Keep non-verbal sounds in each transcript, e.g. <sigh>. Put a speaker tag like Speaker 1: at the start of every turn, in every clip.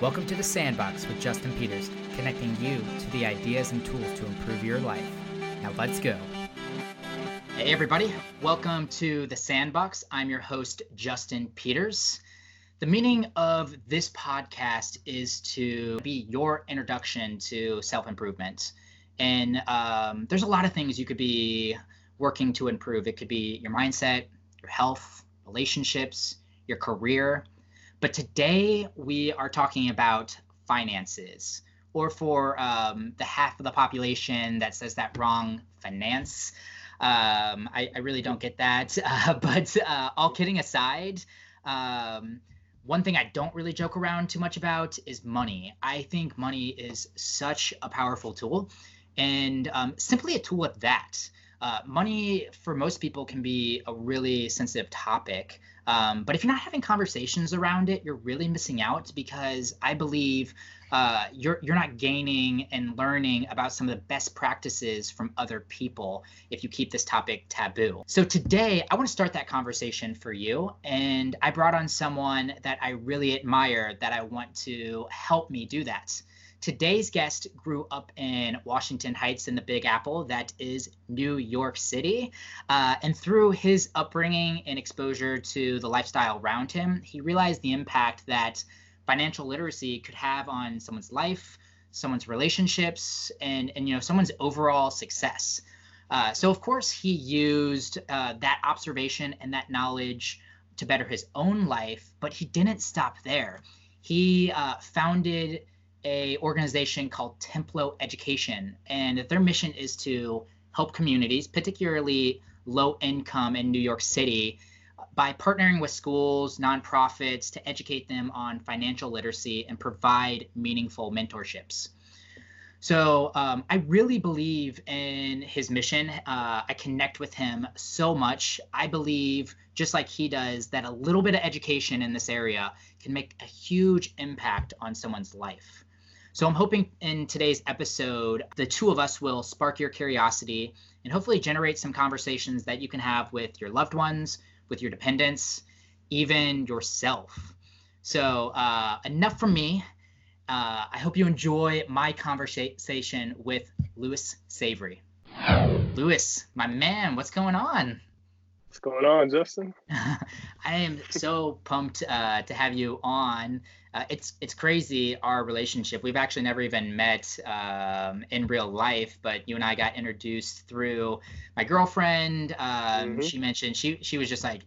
Speaker 1: Welcome to the Sandbox with Justin Peters, connecting you to the ideas and tools to improve your life. Now let's go. Hey, everybody. Welcome to the Sandbox. I'm your host, Justin Peters. The meaning of this podcast is to be your introduction to self improvement. And um, there's a lot of things you could be working to improve. It could be your mindset, your health, relationships, your career. But today we are talking about finances, or for um, the half of the population that says that wrong, finance. Um, I, I, really don't get that. <laughs> Uh, but uh, all kidding aside, um, one thing I don't really joke around too much about is money. I think money is such a powerful tool and um, simply a tool at that. Uh, money for most people can be a really sensitive topic. Um, but if you're not having conversations around it, you're really missing out because I believe uh, you're you're not gaining and learning about some of the best practices from other people if you keep this topic taboo. So today I want to start that conversation for you, and I brought on someone that I really admire that I want to help me do that. Today's guest grew up in Washington Heights in the Big Apple, that is New York City. Uh, and through his upbringing and exposure to the lifestyle around him, he realized the impact that financial literacy could have on someone's life, someone's relationships, and, and you know, someone's overall success. Uh, so, of course, he used uh, that observation and that knowledge to better his own life, but he didn't stop there. He uh, founded a organization called Templo Education, and their mission is to help communities, particularly low income in New York City, by partnering with schools, nonprofits to educate them on financial literacy and provide meaningful mentorships. So um, I really believe in his mission. Uh, I connect with him so much. I believe, just like he does, that a little bit of education in this area can make a huge impact on someone's life. So I'm hoping in today's episode, the two of us will spark your curiosity and hopefully generate some conversations that you can have with your loved ones, with your dependents, even yourself. So uh, enough from me. Uh, I hope you enjoy my conversation with Luis Savery. Luis, my man, what's going on?
Speaker 2: What's going on, Justin? <laughs>
Speaker 1: I am so pumped uh, to have you on. Uh, it's it's crazy our relationship. We've actually never even met um, in real life, but you and I got introduced through my girlfriend. Um, mm-hmm. She mentioned she she was just like,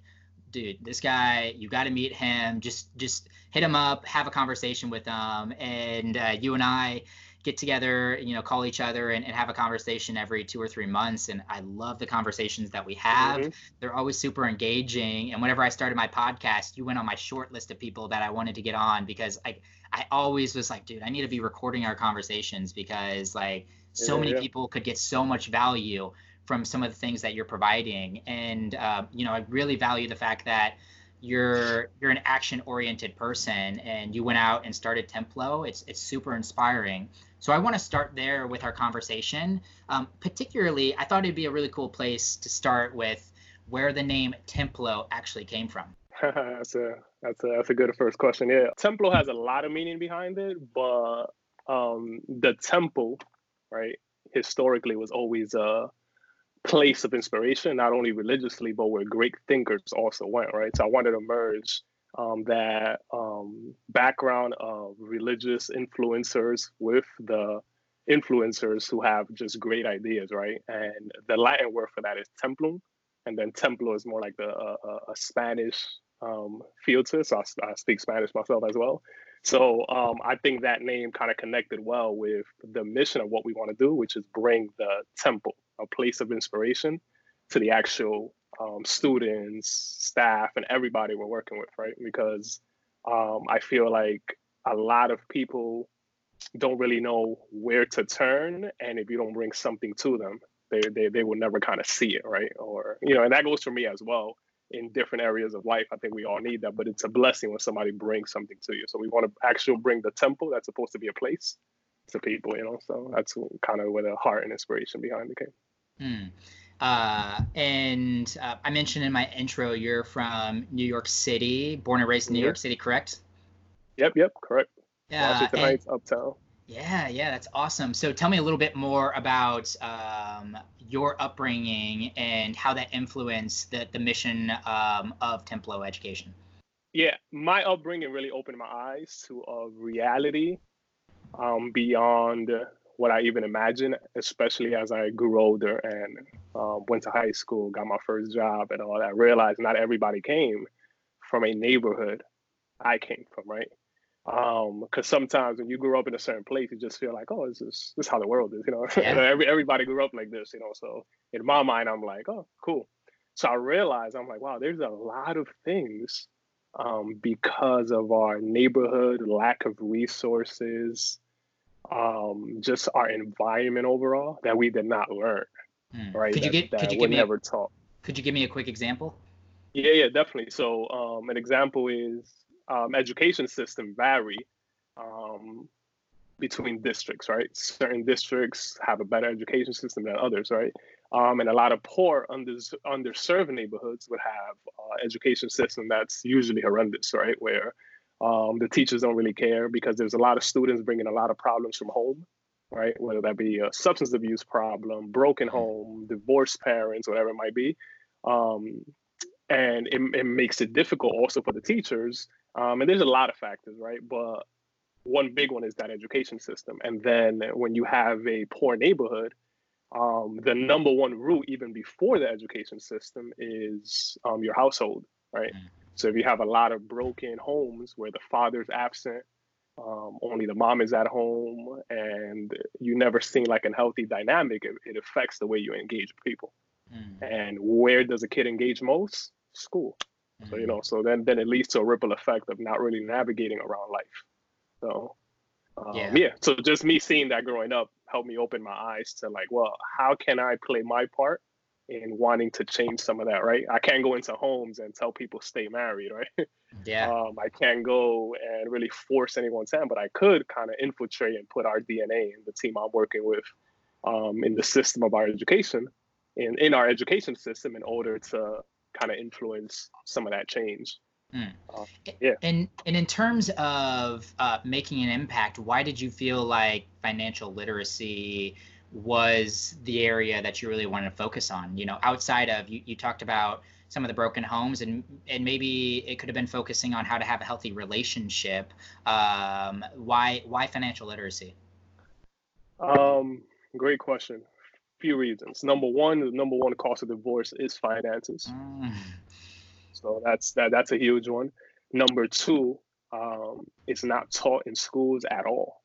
Speaker 1: dude, this guy, you got to meet him. Just just hit him up, have a conversation with him, and uh, you and I get together, you know, call each other and, and, have a conversation every two or three months. And I love the conversations that we have. Mm-hmm. They're always super engaging. And whenever I started my podcast, you went on my short list of people that I wanted to get on because I I always was like, dude, I need to be recording our conversations because like so yeah, many yeah. people could get so much value from some of the things that you're providing. And uh, you know, I really value the fact that you're you're an action oriented person and you went out and started Templo. It's it's super inspiring. So I want to start there with our conversation. Um, particularly, I thought it'd be a really cool place to start with where the name Templo actually came from. <laughs>
Speaker 2: that's a that's a that's a good first question. Yeah, Templo has a lot of meaning behind it, but um, the temple, right, historically was always a place of inspiration, not only religiously, but where great thinkers also went, right? So I wanted to merge um, that um, background of religious influencers with the influencers who have just great ideas, right? And the Latin word for that is templum, and then templo is more like the uh, a Spanish um, field to So I, I, speak Spanish myself as well. So um, I think that name kind of connected well with the mission of what we want to do, which is bring the temple, a place of inspiration, to the actual um, students, staff, and everybody we're working with, right? Because um, I feel like a lot of people don't really know where to turn, and if you don't bring something to them, they they, they will never kind of see it, right? Or you know, and that goes for me as well in different areas of life. I think we all need that, but it's a blessing when somebody brings something to you. So we want to actually bring the temple that's supposed to be a place to people, you know. So that's kind of where the heart and inspiration behind it came.
Speaker 1: Hmm. Uh, and uh, I mentioned in my intro, you're from New York City, born and raised in New York City, correct?
Speaker 2: Yep, yep, correct. Yeah, and, Heights, Uptown.
Speaker 1: Yeah, yeah, that's awesome. So tell me a little bit more about um, your upbringing and how that influenced the, the mission um, of Templo Education.
Speaker 2: Yeah, my upbringing really opened my eyes to a reality um, beyond what I even imagined, especially as I grew older and um, went to high school, got my first job, and all that. I realized not everybody came from a neighborhood I came from, right? Um, because sometimes when you grow up in a certain place, you just feel like, oh, this is this is how the world is, you know. Yeah. <laughs> Every, everybody grew up like this, you know. So in my mind, I'm like, oh, cool. So I realized I'm like, wow, there's a lot of things um, because of our neighborhood, lack of resources, um, just our environment overall that we did not learn.
Speaker 1: Mm. Right. Could you get? could you give me never a, taught. Could you give me a quick example?
Speaker 2: Yeah, yeah, definitely. So um, an example is um, education system vary um, between districts, right? Certain districts have a better education system than others, right? Um, and a lot of poor, under, underserved neighborhoods would have uh, education system that's usually horrendous, right? Where um, the teachers don't really care because there's a lot of students bringing a lot of problems from home, right? Whether that be a substance abuse problem, broken home, divorced parents, whatever it might be. Um, and it, it makes it difficult also for the teachers um, and there's a lot of factors, right? But one big one is that education system. And then when you have a poor neighborhood, um, the number one root, even before the education system, is um, your household, right? Mm. So if you have a lot of broken homes where the father's absent, um, only the mom is at home, and you never seen like a healthy dynamic, it, it affects the way you engage people. Mm. And where does a kid engage most? School. So you know, so then then it leads to a ripple effect of not really navigating around life. So um, yeah. yeah. So just me seeing that growing up helped me open my eyes to like, well, how can I play my part in wanting to change some of that, right? I can't go into homes and tell people stay married, right? <laughs>
Speaker 1: Yeah.
Speaker 2: Um, I can't go and really force anyone's hand, but I could kind of infiltrate and put our DNA in the team I'm working with um, in the system of our education, in, in our education system in order to kind of influence some of that change.
Speaker 1: Mm. Uh, yeah. And and in terms of uh, making an impact, why did you feel like financial literacy was the area that you really wanted to focus on? You know, outside of you, you talked about some of the broken homes, and and maybe it could have been focusing on how to have a healthy relationship. Um, why why financial literacy?
Speaker 2: Um, great question few reasons. Number one, the number one cost of divorce is finances. Mm. So that's that that's a huge one. Number two, um, it's not taught in schools at all.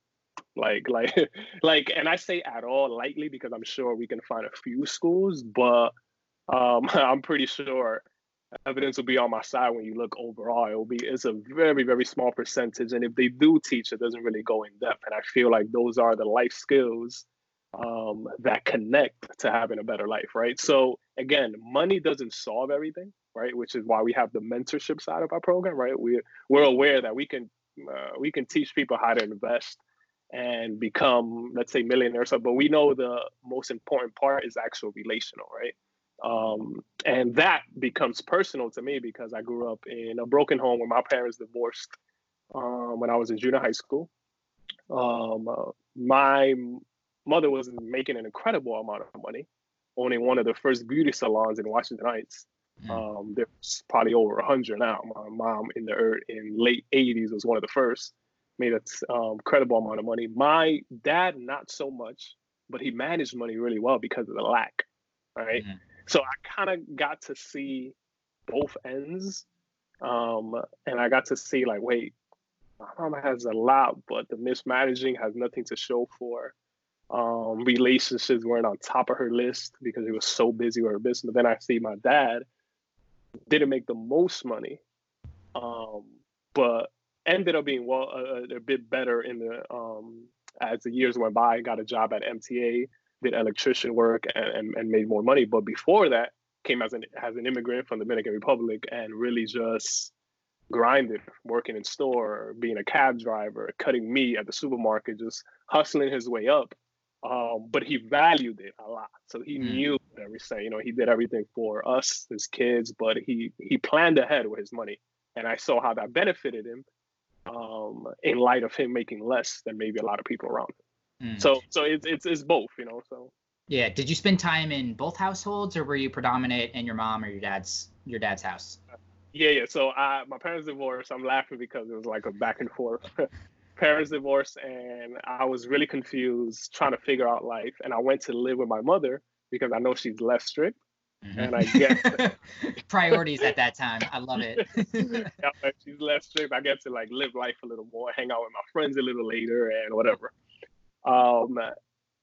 Speaker 2: Like like <laughs> like and I say at all lightly because I'm sure we can find a few schools, but um, <laughs> I'm pretty sure evidence will be on my side when you look overall. It will be it's a very, very small percentage. And if they do teach, it doesn't really go in depth. And I feel like those are the life skills um, that connect to having a better life, right? So again, money doesn't solve everything, right? Which is why we have the mentorship side of our program, right? We we're aware that we can uh, we can teach people how to invest and become, let's say, millionaires. But we know the most important part is actual relational, right? Um, and that becomes personal to me because I grew up in a broken home where my parents divorced um, when I was in junior high school. Um, uh, my mother was making an incredible amount of money, owning one of the first beauty salons in Washington Heights. Mm. Um, there's probably over a hundred now. My mom in the in late 80s was one of the first, made a um, incredible amount of money. My dad, not so much, but he managed money really well because of the lack, right? Mm. So I kind of got to see both ends, um, and I got to see like, wait, my mom has a lot, but the mismanaging has nothing to show for um, relationships weren't on top of her list because he was so busy with her business. But then I see my dad didn't make the most money, um, but ended up being well a, a bit better in the um, as the years went by. Got a job at MTA, did electrician work, and, and, and made more money. But before that, came as an as an immigrant from the Dominican Republic and really just grinded, working in store, being a cab driver, cutting meat at the supermarket, just hustling his way up um, but he valued it a lot. So he mm. knew every say. You know, he did everything for us, his kids, but he he planned ahead with his money, and I saw how that benefited him. Um, in light of him making less than maybe a lot of people around him. Mm. So so it's it's it's both, you know. So
Speaker 1: yeah. Did you spend time in both households, or were you predominant in your mom or your dad's your dad's house?
Speaker 2: Yeah, yeah. So I, my parents divorced. I'm laughing because it was like a back and forth. <laughs> parents divorced, and I was really confused trying to figure out life. And I went to live with my mother because I know she's less strict. Mm-hmm. And I get <laughs>
Speaker 1: priorities at that time. I love it. <laughs>
Speaker 2: yeah, she's less strict. I get to like live life a little more, hang out with my friends a little later, and whatever. Um,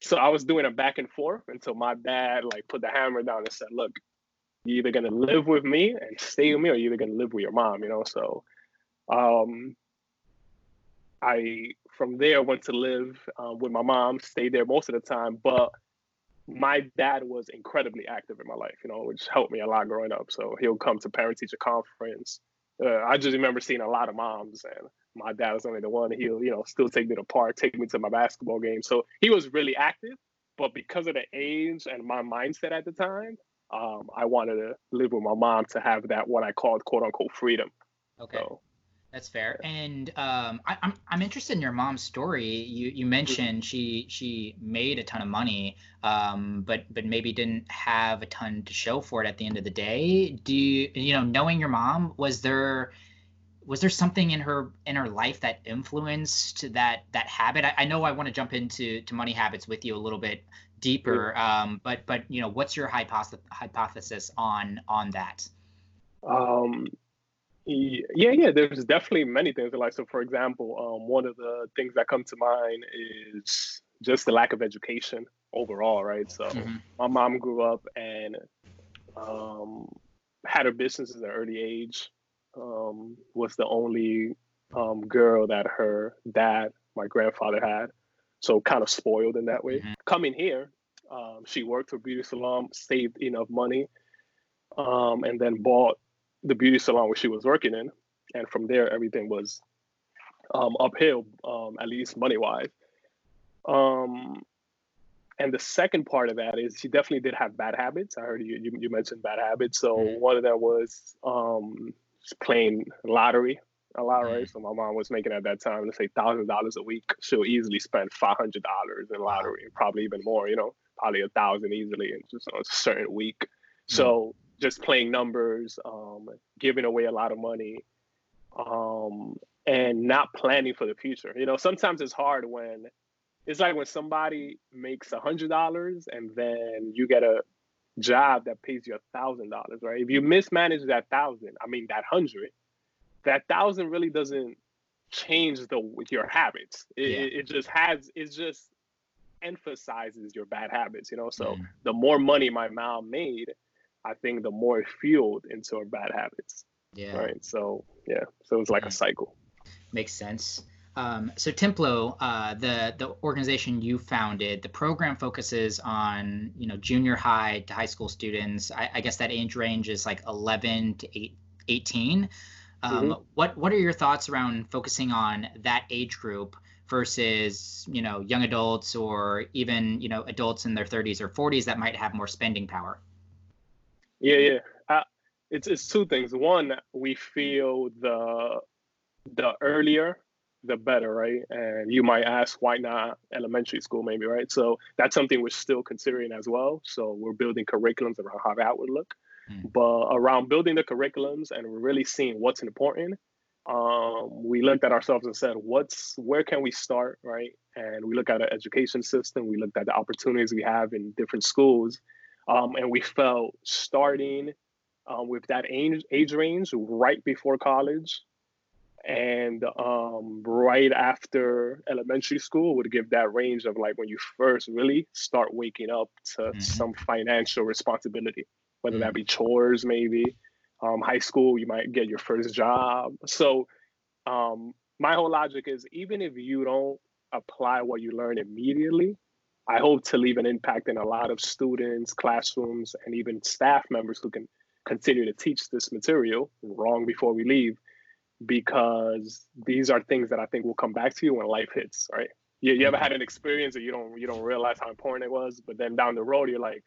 Speaker 2: so I was doing a back and forth until my dad like put the hammer down and said, "Look, you're either gonna live with me and stay with me, or you're either gonna live with your mom." You know, so um, I from there went to live uh, with my mom, stayed there most of the time, but my dad was incredibly active in my life, you know, which helped me a lot growing up. So he'll come to parent teacher conference. Uh, I just remember seeing a lot of moms, and my dad was only the one. He'll, you know, still take me to park, take me to my basketball game. So he was really active. But because of the age and my mindset at the time, um, I wanted to live with my mom to have that what I called quote unquote freedom.
Speaker 1: Okay. So, that's fair. And um, I, am I'm, I'm interested in your mom's story. You you mentioned she she made a ton of money, um, but but maybe didn't have a ton to show for it at the end of the day. Do you you know knowing your mom was there was there something in her in her life that influenced that that habit? I, I know I want to jump into to money habits with you a little bit deeper, um, but but you know what's your hypothesis hypothesis on on that?
Speaker 2: Um, yeah, yeah, there's definitely many things. Like, so for example, um, one of the things that come to mind is just the lack of education overall, right? So mm-hmm. my mom grew up and um, had her business at an early age. Um, was the only um, girl that her dad, my grandfather, had. So kind of spoiled in that way. Mm-hmm. Coming here, um, she worked for beauty salon, saved enough money, um, and then bought the beauty salon where she was working in, and from there everything was um, uphill, um, at least money wise. Um, and the second part of that is she definitely did have bad habits. I heard you you, you mentioned bad habits. So mm-hmm. one of them was um, playing lottery a lot, right? Mm-hmm. So my mom was making at that time, let's say thousand dollars a week. She'll easily spend five hundred dollars in lottery, probably even more. You know, probably a thousand easily in just on a certain week. Mm-hmm. So just playing numbers, um, giving away a lot of money, um, and not planning for the future. You know, sometimes it's hard when it's like when somebody makes a hundred dollars and then you get a job that pays you a thousand dollars, right? If you mismanage that thousand, I mean that hundred, that thousand really doesn't change the your habits. It, yeah. it, just has it just emphasizes your bad habits, you know. So mm. the more money my mom made, I think the more it fueled into our bad habits. Yeah. Right. So yeah. So it's like yeah. a cycle.
Speaker 1: Makes sense. Um, so Templo, uh, the the organization you founded, the program focuses on you know junior high to high school students. I, I guess that age range is like 11 to 8, 18. Um, mm-hmm. What what are your thoughts around focusing on that age group versus you know young adults or even you know adults in their 30s or 40s that might have more spending power?
Speaker 2: Yeah, yeah. Uh, it's it's two things. One, we feel the the earlier the better, right? And you might ask, why not elementary school, maybe, right? So that's something we're still considering as well. So we're building curriculums around how that would look. Mm. But around building the curriculums and really seeing what's important, um, we looked at ourselves and said, what's where can we start, right? And we look at the education system, we looked at the opportunities we have in different schools, um, and we felt starting um, with that age, age range right before college and um, right after elementary school would give that range of like when you first really start waking up to mm-hmm. some financial responsibility, whether mm-hmm. that be chores, maybe. Um, high school, you might get your first job. So, um, my whole logic is even if you don't apply what you learn immediately, I hope to leave an impact in a lot of students, classrooms, and even staff members who can continue to teach this material long before we leave, because these are things that I think will come back to you when life hits. Right? You, you ever had an experience that you don't you don't realize how important it was, but then down the road you're like,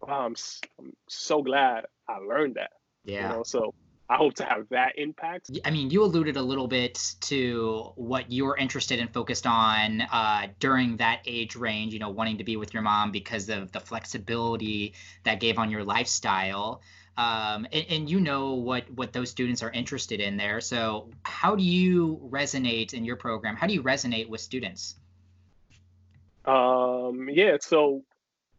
Speaker 2: wow, I'm I'm so glad I learned that. Yeah. You know, so I hope to have that impact.
Speaker 1: I mean, you alluded a little bit to what you were interested and focused on uh, during that age range, you know, wanting to be with your mom because of the flexibility that gave on your lifestyle. Um, and, and, you know what what those students are interested in there. So, how do you resonate in your program? How do you resonate with students?
Speaker 2: Um, yeah, so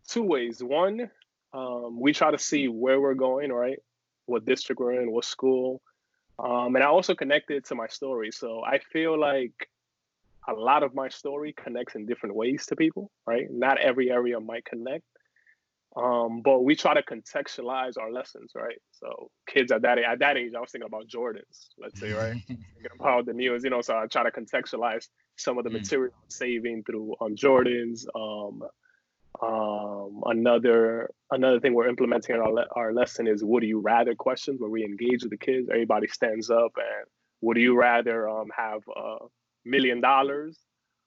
Speaker 2: two ways. One, um, we try to see where we're going, right? What district we're in, what school. Um, and I also connected to my story. So I feel like a lot of my story connects in different ways to people, right? Not every area might connect. Um, but we try to contextualize our lessons, right? So kids at that at that age, I was thinking about Jordans, let's say, right? <laughs> thinking about the news, you know. So I try to contextualize some of the mm. material saving through on Jordans, um, um, another another thing we're implementing in our, le- our lesson is would you rather questions where we engage with the kids. Everybody stands up and would you rather um, have a million dollars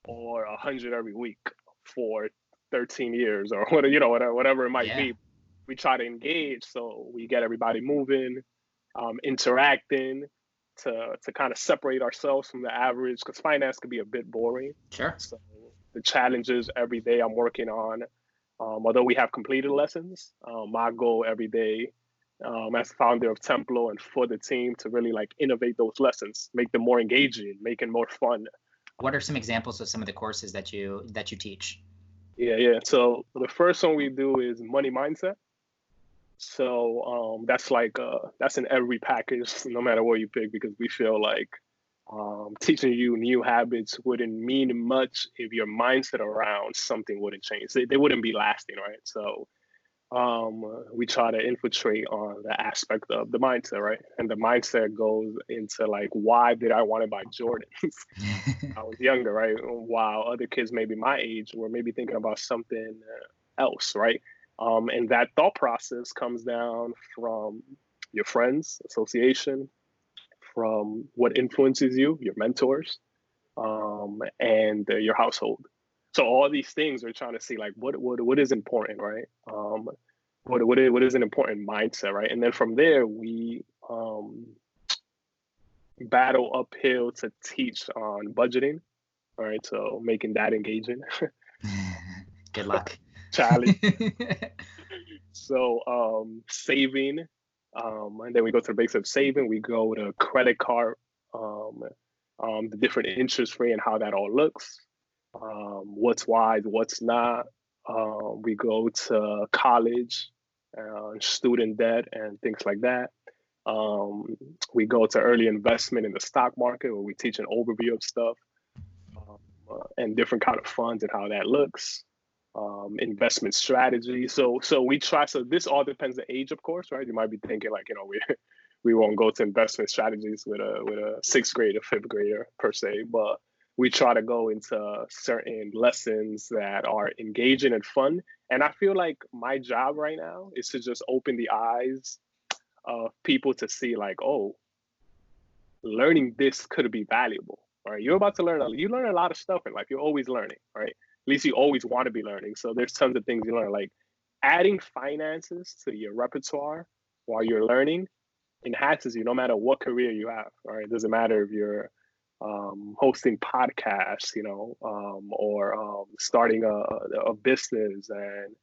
Speaker 2: or a hundred every week for 13 years or <laughs> whatever you know whatever, whatever it might yeah. be. We try to engage so we get everybody moving, um, interacting to to kind of separate ourselves from the average because finance could be a bit boring.
Speaker 1: Sure.
Speaker 2: So the challenges every day I'm working on. Um, although we have completed lessons, um, my goal every day um, as founder of Templo and for the team to really like innovate those lessons, make them more engaging, make it more fun.
Speaker 1: What are some examples of some of the courses that you that you teach?
Speaker 2: Yeah, yeah. So the first one we do is money mindset. So um, that's like uh, that's in every package, <laughs> no matter what you pick, because we feel like um, teaching you new habits wouldn't mean much if your mindset around something wouldn't change. They, they wouldn't be lasting, right? So um, we try to infiltrate on the aspect of the mindset, right? And the mindset goes into like, why did I want to buy Jordans? <laughs> I was younger, right? While other kids, maybe my age, were maybe thinking about something else, right? Um, and that thought process comes down from your friends, association, from what influences you, your mentors, um, and uh, your household. So all these things are trying to see like what what what is important, right? Um, what what is, what is an important mindset, right? And then from there we um, battle uphill to teach on budgeting. All right, so making that engaging. <laughs>
Speaker 1: Good luck.
Speaker 2: Challenge. <laughs> so um, saving um, and then we go to the basics of saving. We go to credit card, um, um, the different interest rate and how that all looks, um, what's wise, what's not. Um, we go to college, uh, student debt, and things like that. Um, we go to early investment in the stock market where we teach an overview of stuff uh, and different kind of funds and how that looks um, investment strategy. So so we try. So this all depends the age, of course, right? You might be thinking like you know we <laughs> we won't go to investment strategies with a with a sixth grade or fifth grader per se, but we try to go into certain lessons that are engaging and fun. And I feel like my job right now is to just open the eyes of people to see like, oh, learning this could be valuable. Right? You're about to learn. You learn a lot of stuff in life. You're always learning, right? Least you always want to be learning. So there's tons of things you learn, like adding finances to your repertoire while you're learning enhances you no matter what career you have. Right? It doesn't matter if you're um, hosting podcasts, you know, um, or um, starting a, a business and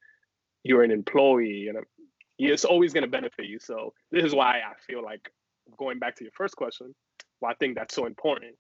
Speaker 2: you're an employee, and it's always going to benefit you. So this is why I feel like going back to your first question, why I think that's so important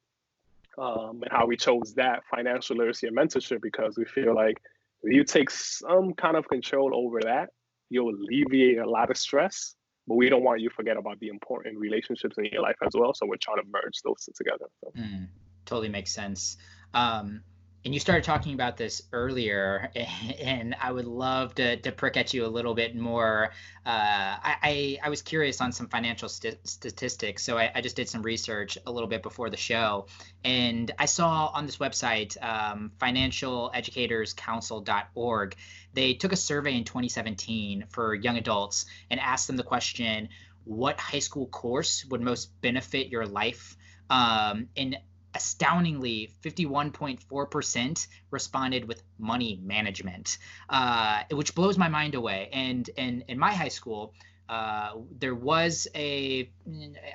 Speaker 2: um, and how we chose that financial literacy and mentorship because we feel like if you take some kind of control over that, you'll alleviate a lot of stress. But we don't want you to forget about the important relationships in your life as well. So we're trying to merge those two together. So.
Speaker 1: Mm, totally makes sense. Um, and you started talking about this earlier, <laughs> and I would love to, to prick at you a little bit more. Uh, I, I, I, was curious on some financial st- statistics, so I, I, just did some research a little bit before the show, and I saw on this website, um, financialeducatorscouncil.org, they took a survey in 2017 for young adults and asked them the question, "What high school course would most benefit your life?" Um, and astoundingly 51.4% responded with money management uh, which blows my mind away. And, in my high school uh, there was a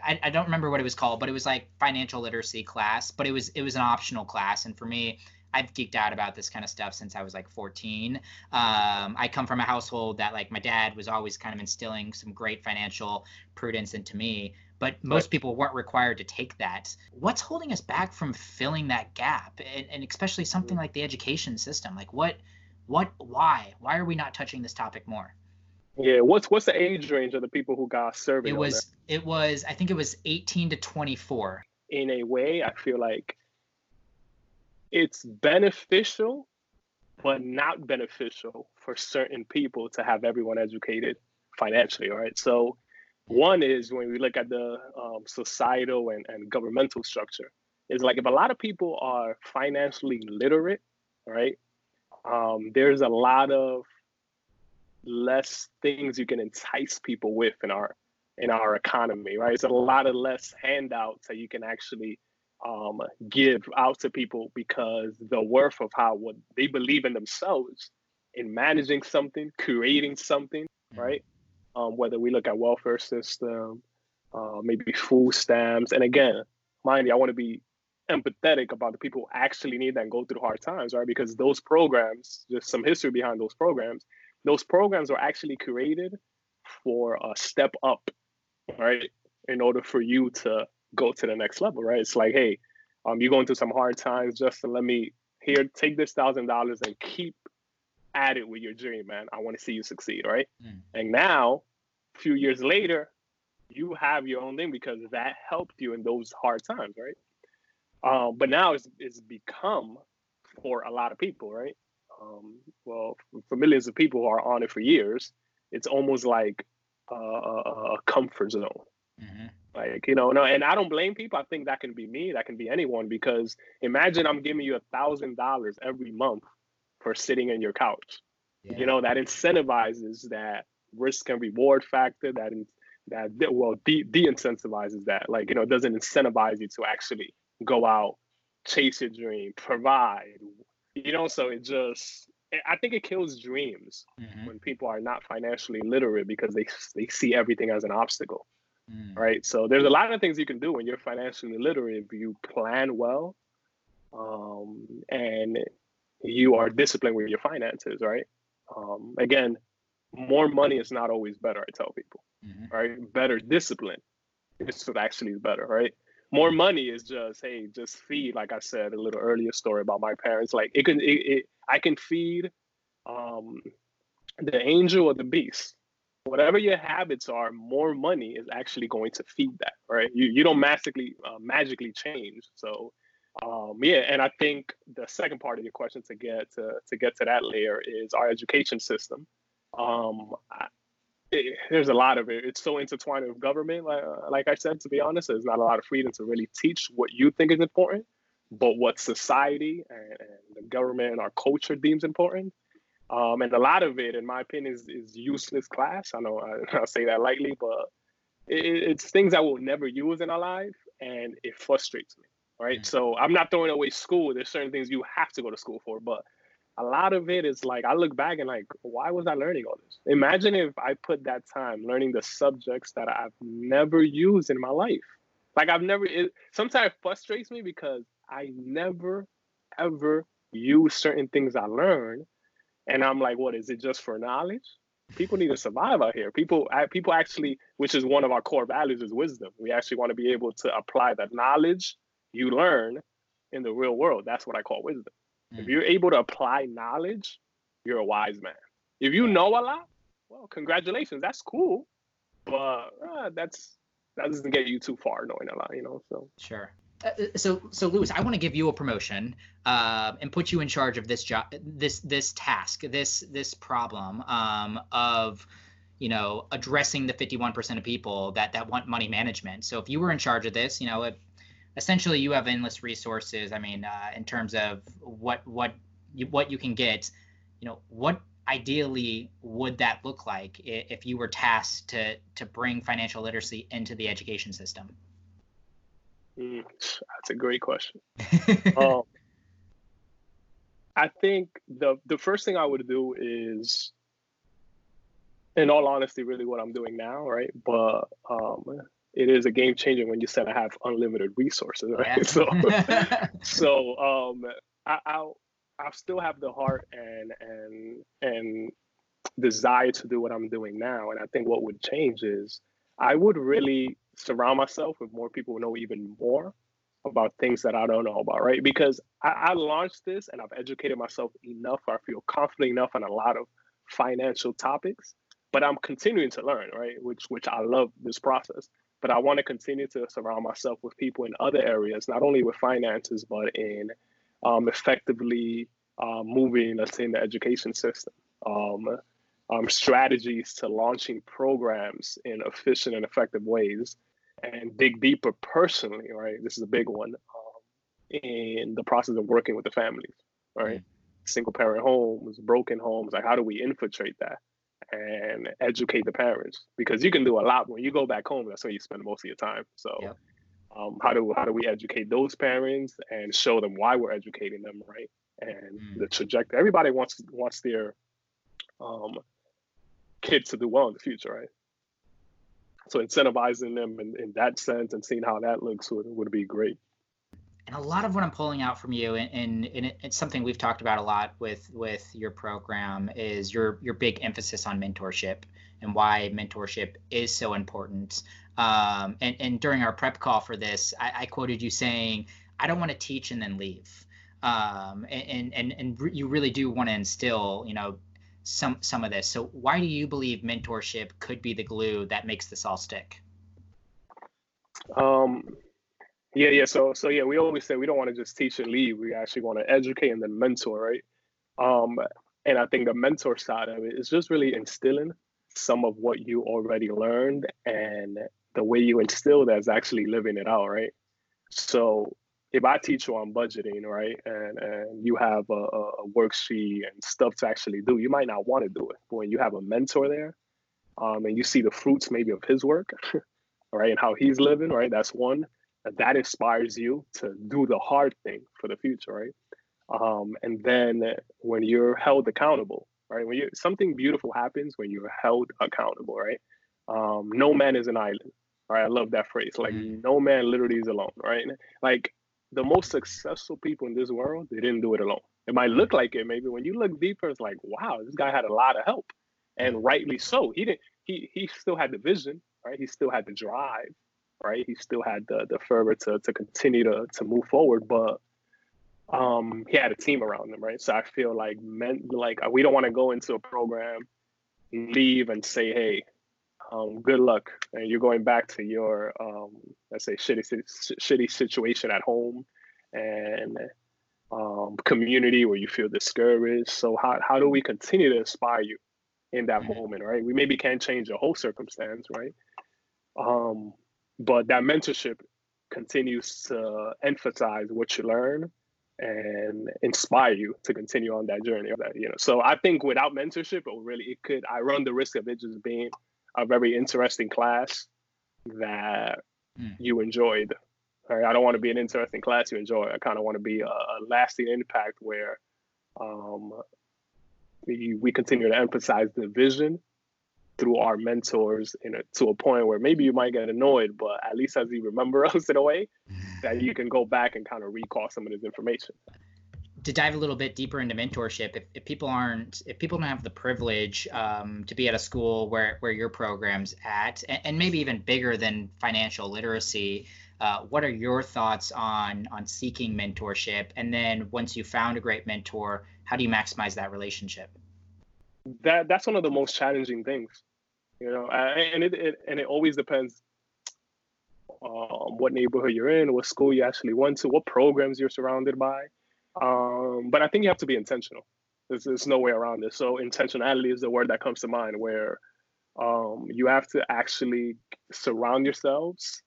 Speaker 1: I, I don't remember what it was called, but it was like financial literacy class, but it was it was an optional class, and for me, I've geeked out about this kind of stuff since I was like 14. Um, I come from a household that like my dad was always kind of instilling some great financial prudence into me, but most right. people weren't required to take that. What's holding us back from filling that gap, and, and especially something mm. like the education system? Like what, what, why, why are we not touching this topic more?
Speaker 2: Yeah, what's what's the age range of the people who got surveyed?
Speaker 1: It was it was I think it was 18 to 24.
Speaker 2: In a way, I feel like it's beneficial, but not beneficial for certain people to have everyone educated financially. All right, so one is when we look at the um, societal and, and governmental structure, is like if a lot of people are financially literate, right? Um, there's a lot of less things you can entice people with in our in our economy, right? It's a lot of less handouts that you can actually um, give out to people because the worth of how what they believe in themselves in managing something, creating something, mm-hmm. Um, whether we look at welfare system, uh, maybe food stamps, and again, mind you, I want to be empathetic about the people who actually need that and go through hard times, right? Because those programs, just some history behind those programs, those programs are actually created for a step up, right? In order for you to go to the next level, right? It's like, hey, um, you're going through some hard times. Just let me here, take this thousand dollars and keep at it with your dream, man. I want to see you succeed, right? Mm. And now, a few years later, you have your own thing because that helped you in those hard times, right? Um, but now it's, it's become for a lot of people, right? Um, well, for millions of people who are on it for years, it's almost like a, a comfort zone. Mm-hmm. Like, you know, no, and I don't blame people. I think that can be me, that can be anyone, because imagine I'm giving you a thousand dollars every month for sitting in your couch. Yeah. You know, that incentivizes that risk and reward factor that that well de, de-incentivizes that. Like, you know, it doesn't incentivize you to actually go out, chase your dream, provide. You know, so it just I think it kills dreams mm-hmm. when people are not financially literate because they they see everything as an obstacle. Mm. Right. So there's a lot of things you can do when you're financially literate if you plan well um, and you are disciplined with your finances, right? Um, again, more money is not always better, I tell people, mm-hmm. right? Better discipline is what actually is better, right? More money is just, hey, just feed, like I said a little earlier story about my parents. Like it can, it, it I can feed um, the angel or the beast whatever your habits are, more money is actually going to feed that, right? You you don't magically uh, magically change. So, um, yeah, and I think the second part of your question to get to to get to that layer is our education system. Um, I, it, there's a lot of it. It's so intertwined with government. Like, uh, like I said, to be honest, there's not a lot of freedom to really teach what you think is important, but what society and, and the government and our culture deems important. Um, and a lot of it, in my opinion, is, is useless class. I know I, <laughs> I say that lightly, but it, it's things I will never use in our life, and it frustrates me. Right. Mm-hmm. So I'm not throwing away school. There's certain things you have to go to school for, but a lot of it is like I look back and like, why was I learning all this? Imagine if I put that time learning the subjects that I've never used in my life. Like I've never. It sometimes frustrates me because I never ever use certain things I learned and I'm like, what is it just for knowledge? People need to survive out here. People, people actually, which is one of our core values, is wisdom. We actually want to be able to apply the knowledge you learn in the real world. That's what I call wisdom. Mm. If you're able to apply knowledge, you're a wise man. If you know a lot, well, congratulations. That's cool, but uh, that's that doesn't get you too far knowing a lot, you know. So
Speaker 1: sure. Uh, so so Luis, I want to give you a promotion uh, and put you in charge of this job, this this task, this this problem um, of you know addressing the 51% of people that that want money management. So if you were in charge of this, you know, it, essentially you have endless resources. I mean, uh, in terms of what what you, what you can get, you know, what ideally would that look like if you were tasked to to bring financial literacy into the education system?
Speaker 2: Mm, that's a great question. <laughs> um, I think the the first thing I would do is in all honesty, really what I'm doing now, right? But um, it is a game changer when you said I have unlimited resources, right? Yeah. so, <laughs> so um, I, I'll I still have the heart and and and desire to do what I'm doing now. And I think what would change is I would really surround myself with more people who know even more about things that I don't know about, right? Because I, I launched this and I've educated myself enough, I feel confident enough on a lot of financial topics, but I'm continuing to learn, right? Which which I love this process. But I want to continue to surround myself with people in other areas, not only with finances, but in um, effectively uh, moving, let's say, in the education system. Um, um, strategies to launching programs in efficient and effective ways and dig deeper personally, right? This is a big one um, in the process of working with the families, right? Mm. Single parent homes, broken homes, like how do we infiltrate that and educate the parents? Because you can do a lot when you go back home, that's where you spend most of your time. So yep. um, how do how do we educate those parents and show them why we're educating them, right? And mm. the trajectory. Everybody wants wants their um, kids to do well in the future, right? So incentivizing them in, in that sense and seeing how that looks would, would be great.
Speaker 1: And a lot of what I'm pulling out from you, and, and, and it's something we've talked about a lot with with your program, is your your big emphasis on mentorship and why mentorship is so important. Um, and, and during our prep call for this, I, I quoted you saying, "I don't want to teach and then leave." Um, and and and you really do want to instill, you know, some some of this. So why do you believe mentorship could be the glue that makes this all stick?
Speaker 2: Um, yeah, yeah. So so yeah, we always say we don't want to just teach and leave. We actually want to educate and then mentor, right? Um, and I think the mentor side of it is just really instilling some of what you already learned and the way you instill that is actually living it out, right? So if I teach you on budgeting, right, and, and you have a, a, worksheet and stuff to actually do, you might not want to do it. But when you have a mentor there, um, and you see the fruits maybe of his work, <laughs> right, and how he's living, right, that's one that inspires you to do the hard thing for the future, right? Um, and then when you're held accountable, right, when you something beautiful happens when you're held accountable, right? Um, no man is an island. Right, I love that phrase. Like mm-hmm. no man literally is alone, right? Like the most successful people in this world, they didn't do it alone. It might look like it, maybe when you look deeper, it's like, wow, this guy had a lot of help, and rightly so. He didn't. He he still had the vision, right? He still had the drive, right? He still had the the fervor to to continue to to move forward, but um, he had a team around him, right? So I feel like men like we don't want to go into a program, leave and say, hey, um, good luck, and you're going back to your um, let's say shitty shitty situation at home and um, community where you feel discouraged. So how how do we continue to inspire you in that mm-hmm. moment, right? We maybe can't change the whole circumstance, right? Um, but that mentorship continues to emphasize what you learn and inspire you to continue on that journey. You know, so I think without mentorship, it really it could I run the risk of it just being a very interesting class that mm. you enjoyed. Right? I don't want to be an interesting class you enjoy. I kind of want to be a, a, lasting impact where um, we, we continue to emphasize the vision through our mentors in a, to a point where maybe you might get annoyed, but at least as you remember <laughs> us in a way <laughs> that you can go back and kind of recall some of this information
Speaker 1: to dive a little bit deeper into mentorship, if, if people aren't, if people don't have the privilege um, to be at a school where where your program's at, and, and maybe even bigger than financial literacy, uh, what are your thoughts on on seeking mentorship? And then once you found a great mentor, how do you maximize that relationship?
Speaker 2: That that's one of the most challenging things, you know, and it, it and it always depends um, what neighborhood you're in, what school you actually went to, what programs you're surrounded by. Um, but I think you have to be intentional. There's, there's no way around this. So intentionality is the word that comes to mind where um, you have to actually surround yourselves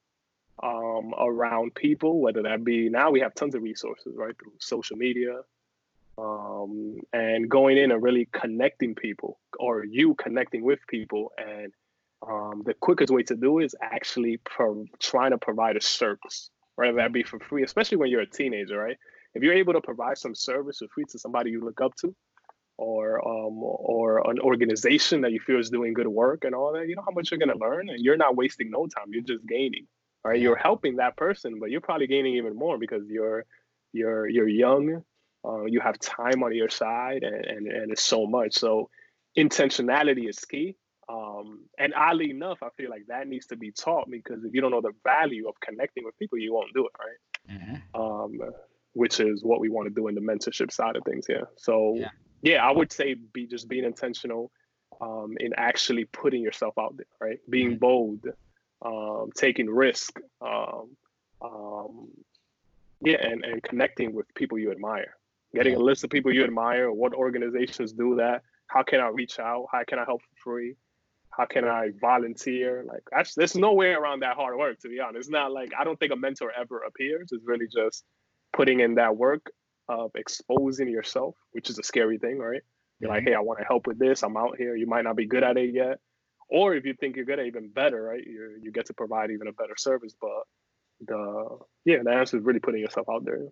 Speaker 2: um, around people, whether that be now we have tons of resources, right, through social media, um, and going in and really connecting people, or you connecting with people. And um, the quickest way to do it is actually pro- trying to provide a service, whether that be for free, especially when you're a teenager, right? if you're able to provide some service or free to somebody you look up to or um, or an organization that you feel is doing good work and all that, you know how much you're gonna learn, and you're not wasting no time. You're just gaining, right? You're helping that person, but you're probably gaining even more because you're you're you're young, uh, you have time on your side, and, and and it's so much. So intentionality is key. Um, and oddly enough, I feel like that needs to be taught because if you don't know the value of connecting with people, you won't do it, right? Mm-hmm. Um, which is what we want to do in the mentorship side of things. Yeah. So yeah, yeah I would say be just being intentional um, in actually putting yourself out there, right? Being mm-hmm. bold, um, taking risk, um, um, yeah, and, and connecting with people you admire. Getting a list of people you admire, what organizations do that, how can I reach out, how can I help for free, how can I volunteer? Like, actually, there's no way around that hard work, to be honest. It's not like I don't think a mentor ever appears. It's really just putting in that work of exposing yourself, which is a scary thing, right? You're like, mm-hmm. hey, I want to help with this. I'm out here. You might not be good at it yet. Or if you think you're good at it, even better, right? You you get to provide even a better service. But the yeah, the answer is really putting yourself out there.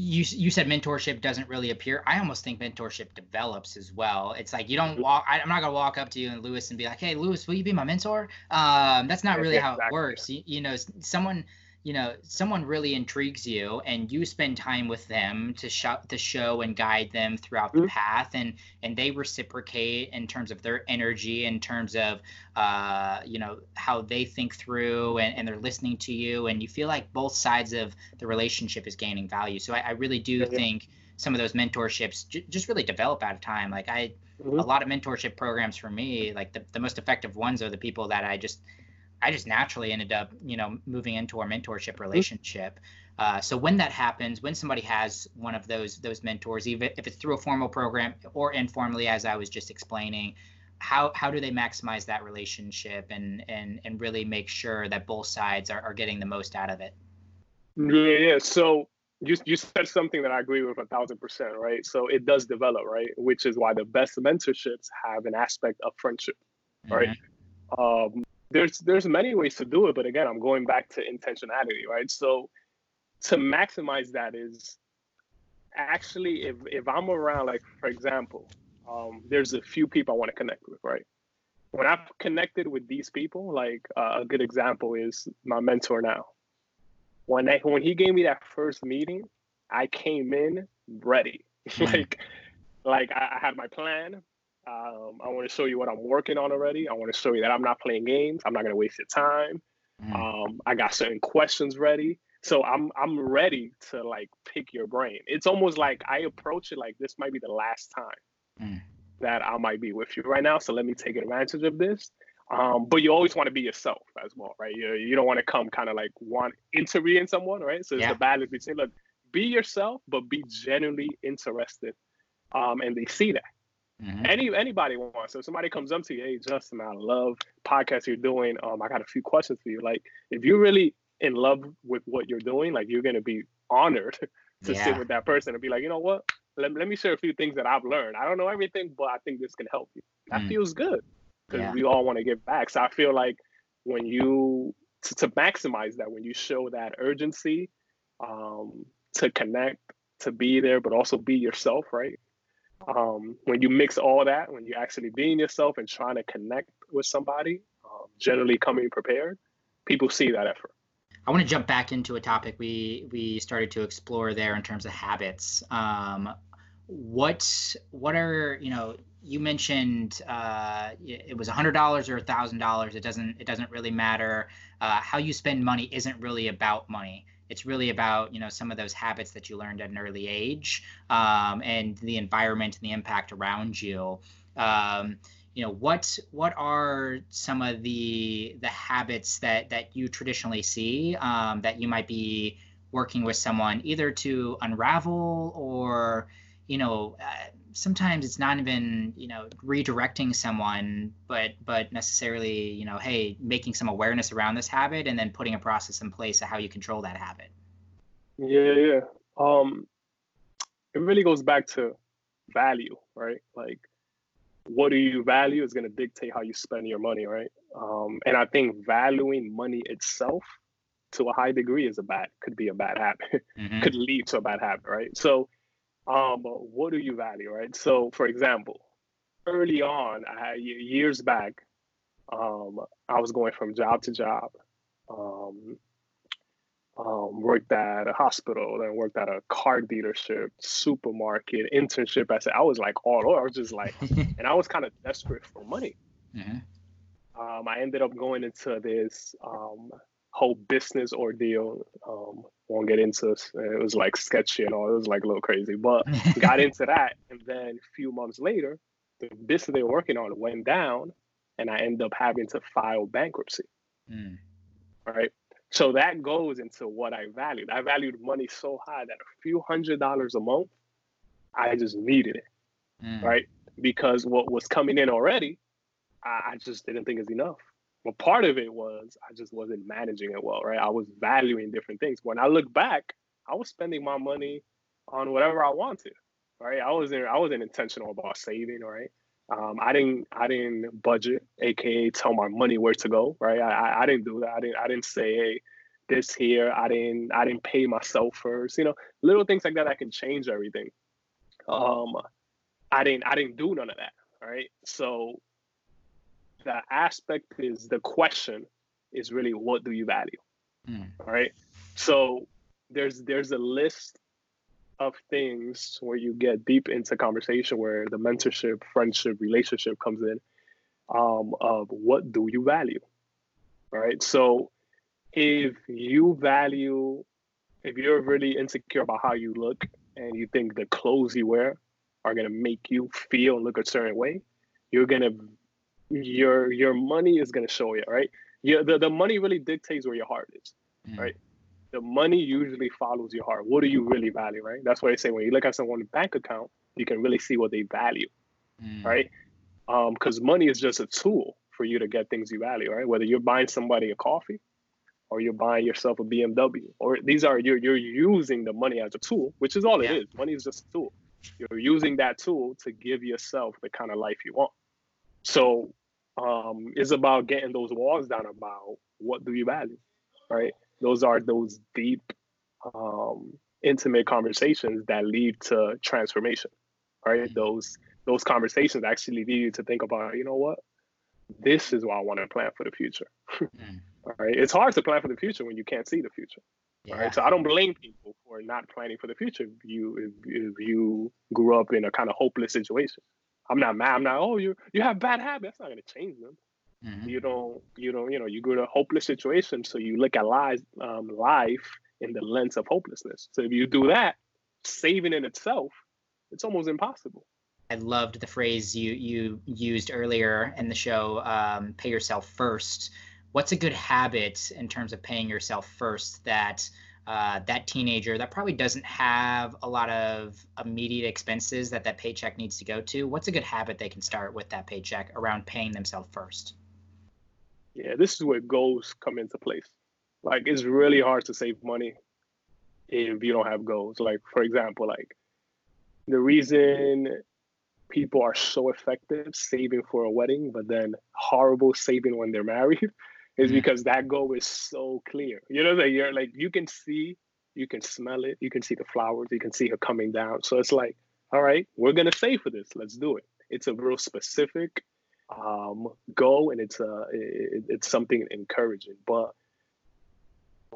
Speaker 1: You you said mentorship doesn't really appear. I almost think mentorship develops as well. It's like you don't walk. I, am not gonna walk up to you and Luis and be like, "Hey, Luis, will you be my mentor?" Um, that's not really yeah, how it works. You, you know, someone you know someone really intrigues you and you spend time with them to show to show and guide them throughout the mm-hmm. path and and they reciprocate in terms of their energy in terms of uh, you know how they think through and, and they're listening to you and you feel like both sides of the relationship is gaining value so i, I really do yeah, think some of those mentorships j- just really develop out of time like i mm-hmm. a lot of mentorship programs for me like the, the most effective ones are the people that i just I just naturally ended up, you know, moving into our mentorship mm-hmm. relationship. Uh, so when that happens, when somebody has one of those those mentors, even if it's through a formal program or informally, as I was just explaining, how how do they maximize that relationship and and and really make sure that both sides are, are getting the most out of it?
Speaker 2: Yeah, yeah. So you you said something that I agree with a thousand percent, right? So it does develop, right? Which is why the best mentorships have an aspect of friendship, right? Mm-hmm. Um, there's there's many ways to do it but again i'm going back to intentionality right? So to maximize that is actually if if i'm around like for example um, there's a few people i want to connect with right? When i've connected with these people like uh, a good example is my mentor now. When I, when he gave me that first meeting i came in ready. <laughs> Mm-hmm. like like I, I had my plan um, I want to show you what I'm working on already. I want to show you that I'm not playing games. I'm not going to waste your time. Mm. Um, I got certain questions ready. So I'm I'm ready to like pick your brain. It's almost like I approach it like this might be the last time mm. that I might be with you right now. So let me take advantage of this. Um, but you always want to be yourself as well, right? You, you don't want to come kind of like want interviewing someone, right? So it's yeah. the balance between look, be yourself, but be genuinely interested. Um, and they see that. Mm-hmm. Any anybody wants. So somebody comes up to you, hey Justin, I love podcast you're doing. Um, I got a few questions for you. Like, if you're really in love with what you're doing, like you're gonna be honored <laughs> to yeah. sit with that person and be like, you know what? Let, let me share a few things that I've learned. I don't know everything, but I think this can help you. That mm. feels good because yeah. we all want to give back. So I feel like when you to, to maximize that, when you show that urgency, um, to connect, to be there, but also be yourself, right? Um, when you mix all that, when you're actually being yourself and trying to connect with somebody, um, generally coming prepared, people see that effort.
Speaker 1: I want to jump back into a topic we we started to explore there in terms of habits. Um, what what are you know you mentioned uh, it was hundred dollars or thousand dollars. It doesn't it doesn't really matter. Uh, how you spend money isn't really about money it's really about you know some of those habits that you learned at an early age um, and the environment and the impact around you. Um, you know what what are some of the the habits that that you traditionally see um, that you might be working with someone either to unravel or you know uh, sometimes it's not even you know redirecting someone but but necessarily you know hey making some awareness around this habit and then putting a process in place of how you control that habit.
Speaker 2: Yeah yeah. Um it really goes back to value right? Like what do you value is going to dictate how you spend your money right? Um and i think valuing money itself to a high degree is a bad could be a bad habit. <laughs> Mm-hmm. could lead to a bad habit right? So um, what do you value, right? So, for example, early on, I, years back, um, I was going from job to job. Um, um, worked at a hospital, then worked at a car dealership, supermarket, internship. I said I was like all over. I was just like, <laughs> and I was kind of desperate for money. Mm-hmm. Um, I ended up going into this um, whole business ordeal. Won't get into it. It was like sketchy and all. It was like a little crazy, but <laughs> got into that. And then a few months later, the business they were working on went down, and I ended up having to file bankruptcy. Mm. Right. So that goes into what I valued. I valued money so high that a few hundred dollars a month, I just needed it, mm. right? Because what was coming in already, I, I just didn't think is enough. But part of it was I just wasn't managing it well, right? I was valuing different things. When I look back, I was spending my money on whatever I wanted, right? I wasn't I wasn't intentional about saving, right? Um, I didn't I didn't budget, aka tell my money where to go. Right. I, I didn't do that. I didn't I didn't say, hey, this here. I didn't I didn't pay myself first. You know, little things like that that can change everything. Um I didn't I didn't do none of that. Right. So the aspect is the question is really what do you value? Mm. Right. So there's there's a list of things where you get deep into conversation where the mentorship, friendship, relationship comes in um, of what do you value, right? So if you value, if you're really insecure about how you look and you think the clothes you wear are gonna make you feel and look a certain way, you're gonna your your money is gonna show you, right? Yeah, the, the money really dictates where your heart is, mm. right? the money usually follows your heart. What do you really value, right? That's why I say when you look at someone's bank account, you can really see what they value, mm. right? Because um, money is just a tool for you to get things you value, right? Whether you're buying somebody a coffee or you're buying yourself a BMW, or these are you're you're using the money as a tool, which is all yeah. it is. Money is just a tool. You're using that tool to give yourself the kind of life you want. So um, it's about getting those walls down about what do you value, right? those are those deep um, intimate conversations that lead to transformation right mm-hmm. those those conversations actually lead you to think about you know what this is what i want to plan for the future mm. <laughs> right it's hard to plan for the future when you can't see the future yeah. right so i don't blame people for not planning for the future if you if, if you grew up in a kind of hopeless situation i'm not mad i'm not oh you you have bad habits that's not going to change them Mm-hmm. You don't, you don't, you know, you go to a hopeless situation, so you look at life, um, life in the lens of hopelessness. So if you do that, saving in itself, it's almost impossible.
Speaker 1: I loved the phrase you you used earlier in the show, um, "pay yourself first. What's a good habit in terms of paying yourself first that uh, that teenager that probably doesn't have a lot of immediate expenses that that paycheck needs to go to? What's a good habit they can start with that paycheck around paying themselves first?
Speaker 2: yeah, this is where goals come into place. Like it's really hard to save money if you don't have goals. Like for example, like the reason people are so effective saving for a wedding, but then horrible saving when they're married <laughs> is mm-hmm. because that goal is so clear. You know that you're like you can see, you can smell it, you can see the flowers, you can see her coming down. So it's like, all right, we're gonna save for this. Let's do it. It's a real specific um, go and it's a it, it's something encouraging. But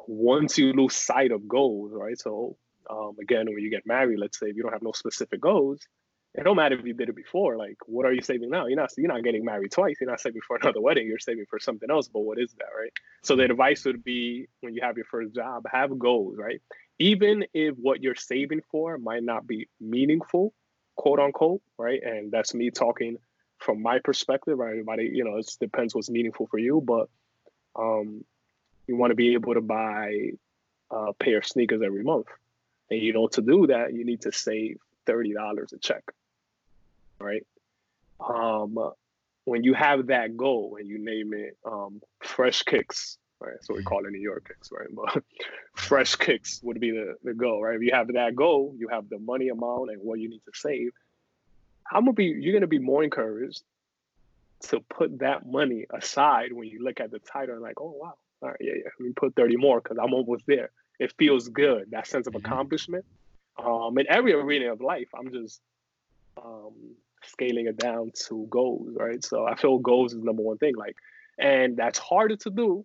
Speaker 2: once you lose sight of goals, right? So um, again, when you get married, let's say if you don't have no specific goals, it don't matter if you did it before. Like, what are you saving now? You're not you're not getting married twice. You're not saving for <laughs> another wedding. You're saving for something else. But what is that, right? So the advice would be when you have your first job, have goals, right? Even if what you're saving for might not be meaningful, quote unquote, right? And that's me talking from my perspective, right? Everybody, you know, it depends what's meaningful for you, but um, you want to be able to buy a pair of sneakers every month. And you know, to do that, you need to save $30 a check, right? Um, when you have that goal and you name it um, Fresh Kicks, right? So we call it New York kicks, right? <laughs> But Fresh Kicks would be the, the goal, right? If you have that goal, you have the money amount and what you need to save, I'm gonna be you're gonna be more encouraged to put that money aside when you look at the title and like, oh wow, all right, yeah, yeah, let me put 30 more because I'm almost there. It feels good, that sense of mm-hmm. accomplishment. Um, in every arena of life, I'm just um, scaling it down to goals, right? So I feel goals is number one thing, like, and that's harder to do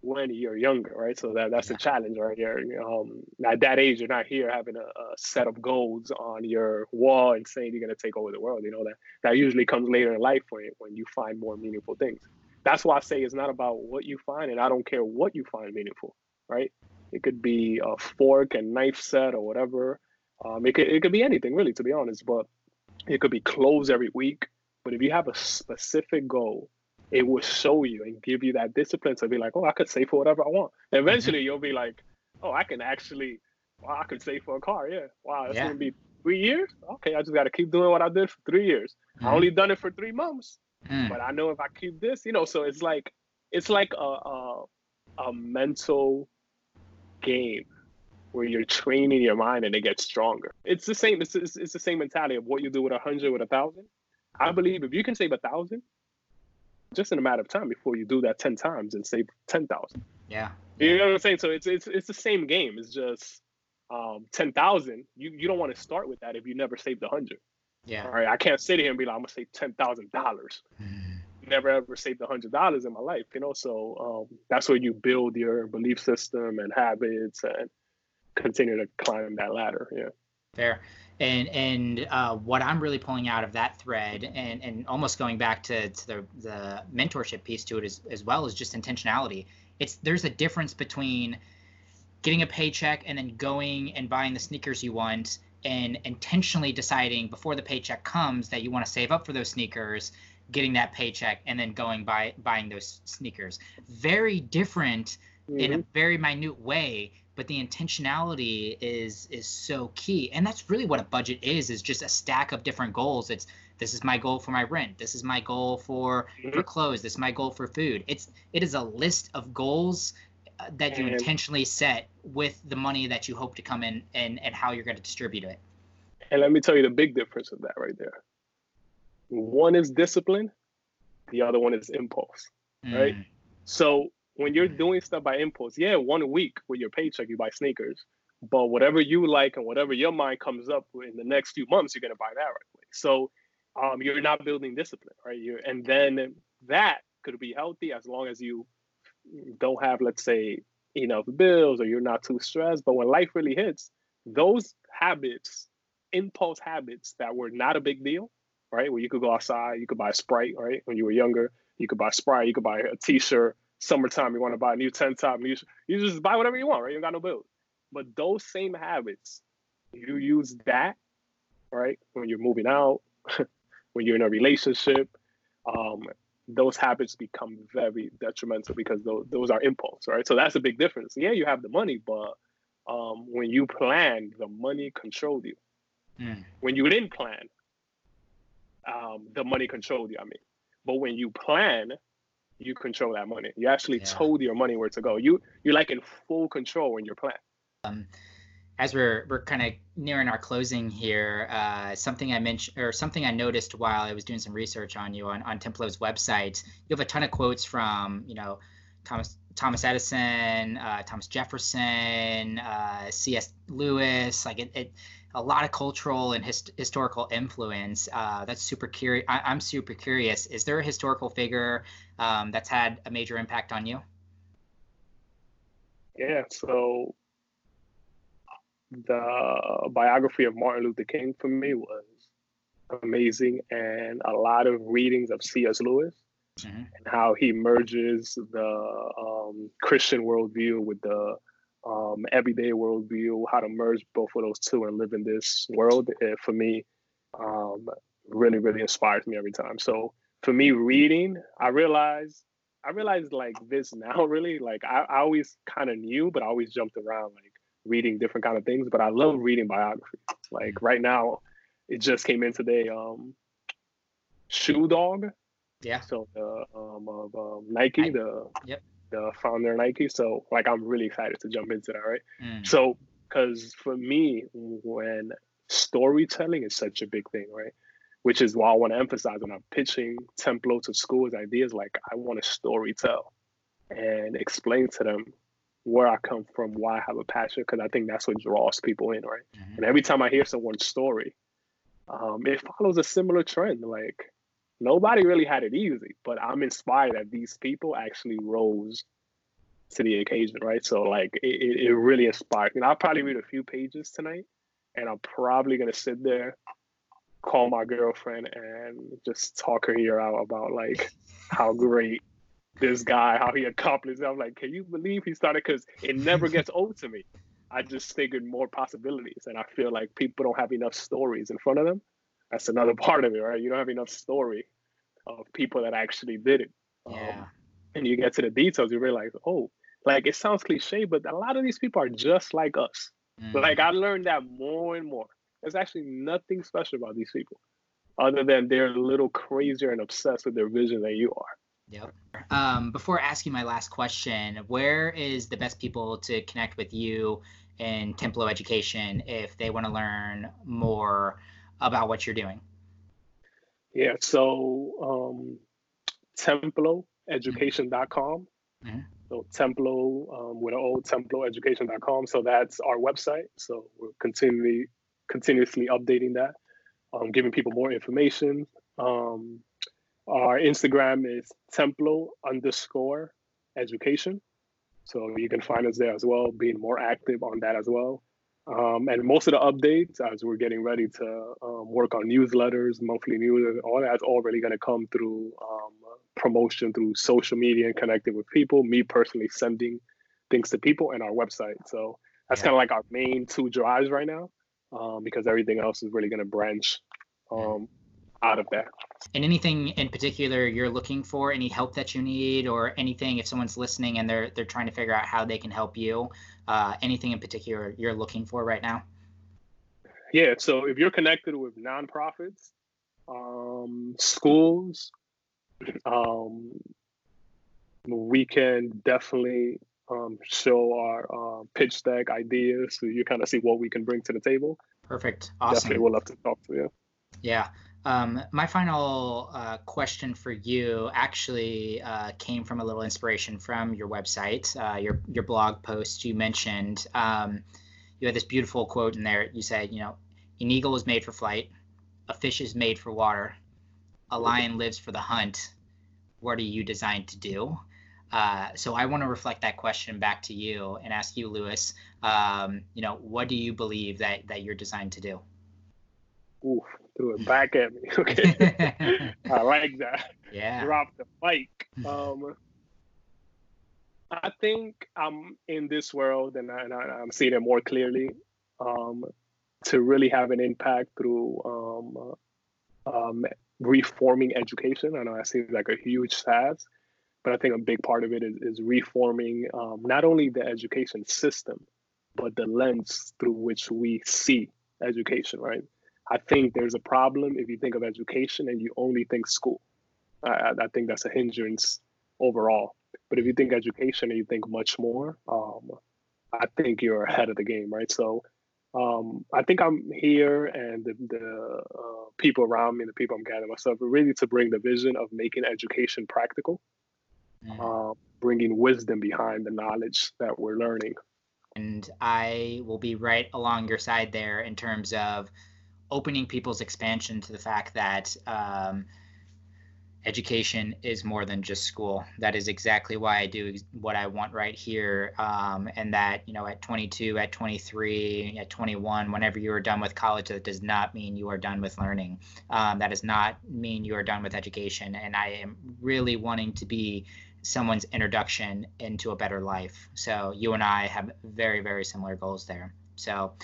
Speaker 2: when you're younger, right? So that that's the challenge, right? You're um, at that age, you're not here having a, a, set of goals on your wall and saying you're gonna take over the world. You know that that usually comes later in life when when you find more meaningful things. That's why I say it's not about what you find, and I don't care what you find meaningful, right? It could be a fork and knife set or whatever. Um, it could it could be anything really, to be honest. But it could be clothes every week. But if you have a specific goal it will show you and give you that discipline to be like, oh, I could save for whatever I want. And mm-hmm. eventually, mm-hmm. you'll be like, oh, I can actually, wow, I could save for a car. Yeah, wow, it's yeah. gonna be three years. Okay, I just got to keep doing what I did for three years. Mm-hmm. I only done it for three months, mm. but I know if I keep this, you know. So it's like it's like a a, a mental game where you're training your mind and it gets stronger. It's the same. It's, it's, it's the same mentality of what you do with a hundred with a thousand. I believe if you can save a thousand, just in a matter of time before you do that 10 times and save 10,000.
Speaker 1: Yeah.
Speaker 2: You know what I'm saying? So it's it's it's the same game. It's just um 10,000. You you don't want to start with that if you never saved a 100.
Speaker 1: Yeah.
Speaker 2: All right, I can't sit here and be like I'm going to save $10,000. Mm-hmm. <laughs> Never ever saved a $100 in my life, you know? So um that's where you build your belief system and habits and continue to climb that ladder. Yeah.
Speaker 1: Fair and and uh, what I'm really pulling out of that thread, and and almost going back to, to the the mentorship piece to it as as well is just intentionality. It's there's a difference between getting a paycheck and then going and buying the sneakers you want and intentionally deciding before the paycheck comes that you want to save up for those sneakers getting that paycheck and then going by buying those sneakers very different mm-hmm. in a mm-hmm. very minute way but the intentionality is is so key. And that's really what a budget is is just a stack of different goals. It's this is my goal for my rent. This is my goal for mm-hmm. for clothes. This is my goal for food. It's it is a list of goals uh, that you intentionally set with the money that you hope to come in and and how you're going to distribute it.
Speaker 2: And let me tell you the big difference of that right there. One is discipline the other one is impulse right? Mm. so when you're doing stuff by impulse, yeah, one week with your paycheck, you buy sneakers. But whatever you like and whatever your mind comes up in the next few months, you're gonna buy that right away. So um, you're not building discipline, right? you and then that could be healthy as long as you don't have, let's say, enough bills or you're not too stressed. But when life really hits, those habits, impulse habits that were not a big deal, right? Where you could go outside, you could buy a Sprite, right? When you were younger, you could buy Sprite, you could buy a T-shirt, summertime, you want to buy a new tank top, you, you just buy whatever you want, right? You got no bills. But those same habits, you use that, right? When you're moving out, <laughs> when you're in a relationship, um, those habits become very detrimental because those, those are impulse, right? So that's a big difference. Yeah, you have the money, but um, when you plan, the money controlled you. Mm. When you didn't plan, um, the money controlled you. I mean, but when you plan, you control that money. You actually yeah. told your money where to go. You you're like in full control when you're planning.
Speaker 1: Um, as we're we're kind of nearing our closing here, uh, something I mentioned or something I noticed while I was doing some research on you on on Templo's website, you have a ton of quotes from you know Thomas Thomas Edison, uh, Thomas Jefferson, uh, C.S. Lewis. Like it, it, a lot of cultural and hist- historical influence. Uh, that's super curious. I- am super curious. Is there a historical figure um, that's had a major impact on you?
Speaker 2: Yeah. So the biography of Martin Luther King for me was amazing, and a lot of readings of C.S. Lewis. Mm-hmm. And how he merges the um, Christian worldview with the um, everyday worldview, how to merge both of those two and live in this world. It, for me, um, really, really inspires me every time. So for me, reading, I realized, I realized like this now, <laughs> really, like I, I always kind of knew, but I always jumped around like reading different kind of things. But I love reading biography. Like mm. right now, it just came in today. Um, Shoe Dog.
Speaker 1: Yeah.
Speaker 2: So the um, of um, Nike, I, the
Speaker 1: yep
Speaker 2: the founder of Nike. So like I'm really excited to jump into that, right? Mm. So because for me, when storytelling is such a big thing, right? Which is why I want to emphasize when I'm pitching Templo to schools ideas, like I want to story tell and explain to them where I come from, why I have a passion, because I think that's what draws people in, right? Mm-hmm. And every time I hear someone's story, um, it follows a similar trend. Like nobody really had it easy, but I'm inspired that these people actually rose to the occasion, right? So like it, it really inspired me. I'll probably read a few pages tonight, and I'm probably gonna sit there, call my girlfriend, and just talk her ear out about like how great this guy, how he accomplished. It. I'm like, can you believe he started? Because it never <laughs> gets old to me. I just figured more possibilities, and I feel like people don't have enough stories in front of them. That's another <laughs> part of it, right? You don't have enough story of people that actually did it.
Speaker 1: Yeah. Um,
Speaker 2: and you get to the details, you realize, oh, like it sounds cliche, but a lot of these people are just like us. Mm. Like I learned that more and more. There's actually nothing special about these people, other than they're a little crazier and obsessed with their vision than you are.
Speaker 1: Yep. Um, before asking my last question, where is the best people to connect with you in Templo Education if they want to learn more about what you're doing?
Speaker 2: Yeah, so um, temploeducation.com. Mm-hmm. So Templo um, with an old temploeducation.com. So that's our website. So we're continually continuously updating that, um, giving people more information. Um, our Instagram is templo underscore education. So you can find us there as well, being more active on that as well. Um, and most of the updates, as we're getting ready to um, work on newsletters, monthly news, all that's already going to come through um, promotion through social media and connecting with people. Me personally sending things to people and our website. So that's yeah. kind of like our main two drives right now, um, because everything else is really going to branch um, out of that.
Speaker 1: And anything in particular you're looking for, any help that you need, or anything if someone's listening and they're they're trying to figure out how they can help you, uh, anything in particular you're looking for right now?
Speaker 2: Yeah, so if you're connected with nonprofits, um, schools, um, we can definitely um, show our uh, pitch deck ideas so you kind of see what we can bring to the table.
Speaker 1: Perfect. Awesome.
Speaker 2: Definitely would love to talk to you.
Speaker 1: Yeah. Um, my final uh, question for you actually uh, came from a little inspiration from your website, uh, your your blog post. You mentioned um, you had this beautiful quote in there. You said, you know, an eagle is made for flight, a fish is made for water, a lion lives for the hunt. What are you designed to do? Uh, so I want to reflect that question back to you and ask you, Luis. Um, you know, what do you believe that that you're designed to do?
Speaker 2: Ooh, threw it back at me. <laughs> Okay, <laughs> I like that.
Speaker 1: Yeah.
Speaker 2: Drop the mic. <laughs> Um, I think I'm in this world, and, I, am seeing it more clearly. Um, to really have an impact through um, um, reforming education. I know that seems like a huge task, but I think a big part of it is, is reforming um, not only the education system, but the lens through which we see education, right? I think there's a problem if you think of education and you only think school. I, I think that's a hindrance overall. But if you think education and you think much more, um, I think you're ahead of the game, right? So um, I think I'm here and the, the uh, people around me, the people I'm gathering myself, really to bring the vision of making education practical, mm. uh, bringing wisdom behind the knowledge that we're learning.
Speaker 1: And I will be right along your side there in terms of opening people's expansion to the fact that um, education is more than just school. That is exactly why I do what I want right here. Um, and that, you know, at 22, at 23, at 21, whenever you are done with college, that does not mean you are done with learning. Um, that does not mean you are done with education. And I am really wanting to be someone's introduction into a better life. So you and I have very, very similar goals there. So,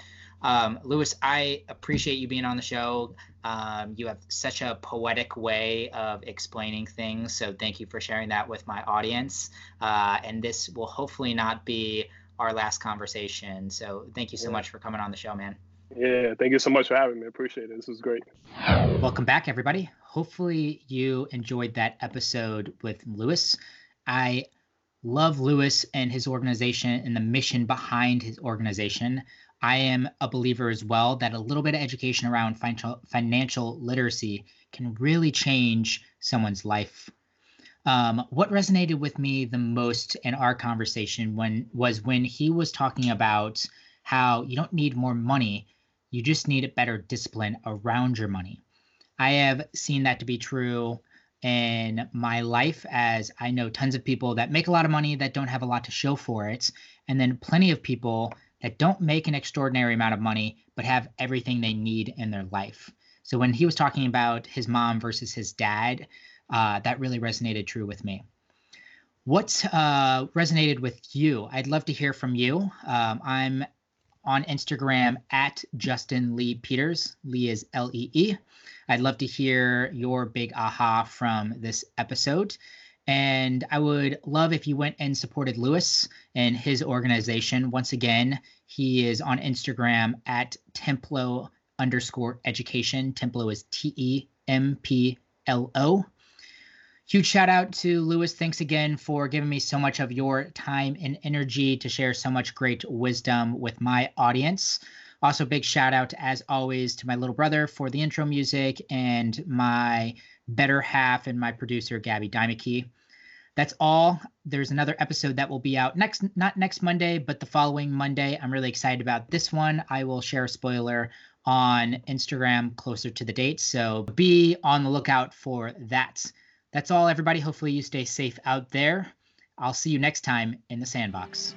Speaker 1: um, Luis, I appreciate you being on the show. Um, you have such a poetic way of explaining things. So thank you for sharing that with my audience. Uh, and this will hopefully not be our last conversation. So thank you so yeah. much for coming on the show, man.
Speaker 2: Yeah, thank you so much for having me. Appreciate it. This was great.
Speaker 1: Welcome back, everybody. Hopefully, you enjoyed that episode with Luis. I love Luis and his organization and the mission behind his organization. I am a believer as well that a little bit of education around financial financial literacy can really change someone's life. Um, what resonated with me the most in our conversation when was when he was talking about how you don't need more money, you just need a better discipline around your money. I have seen that to be true in my life as I know tons of people that make a lot of money that don't have a lot to show for it, and then plenty of people that don't make an extraordinary amount of money but have everything they need in their life. So when he was talking about his mom versus his dad, uh, that really resonated true with me. What uh, resonated with you? I'd love to hear from you. Um, I'm on Instagram at Justin Lee Peters. Lee is L E E. I'd love to hear your big aha from this episode. And I would love if you went and supported Luis and his organization. Once again, he is on Instagram at Templo underscore education. Templo is T E M P L O. Huge shout out to Luis. Thanks again for giving me so much of your time and energy to share so much great wisdom with my audience. Also, big shout out, as always, to my little brother for the intro music and my better half and my producer, Gabby Dimekey. That's all. There's another episode that will be out next, not next Monday, but the following Monday. I'm really excited about this one. I will share a spoiler on Instagram closer to the date. So be on the lookout for that. That's all, everybody. Hopefully, you stay safe out there. I'll see you next time in the sandbox.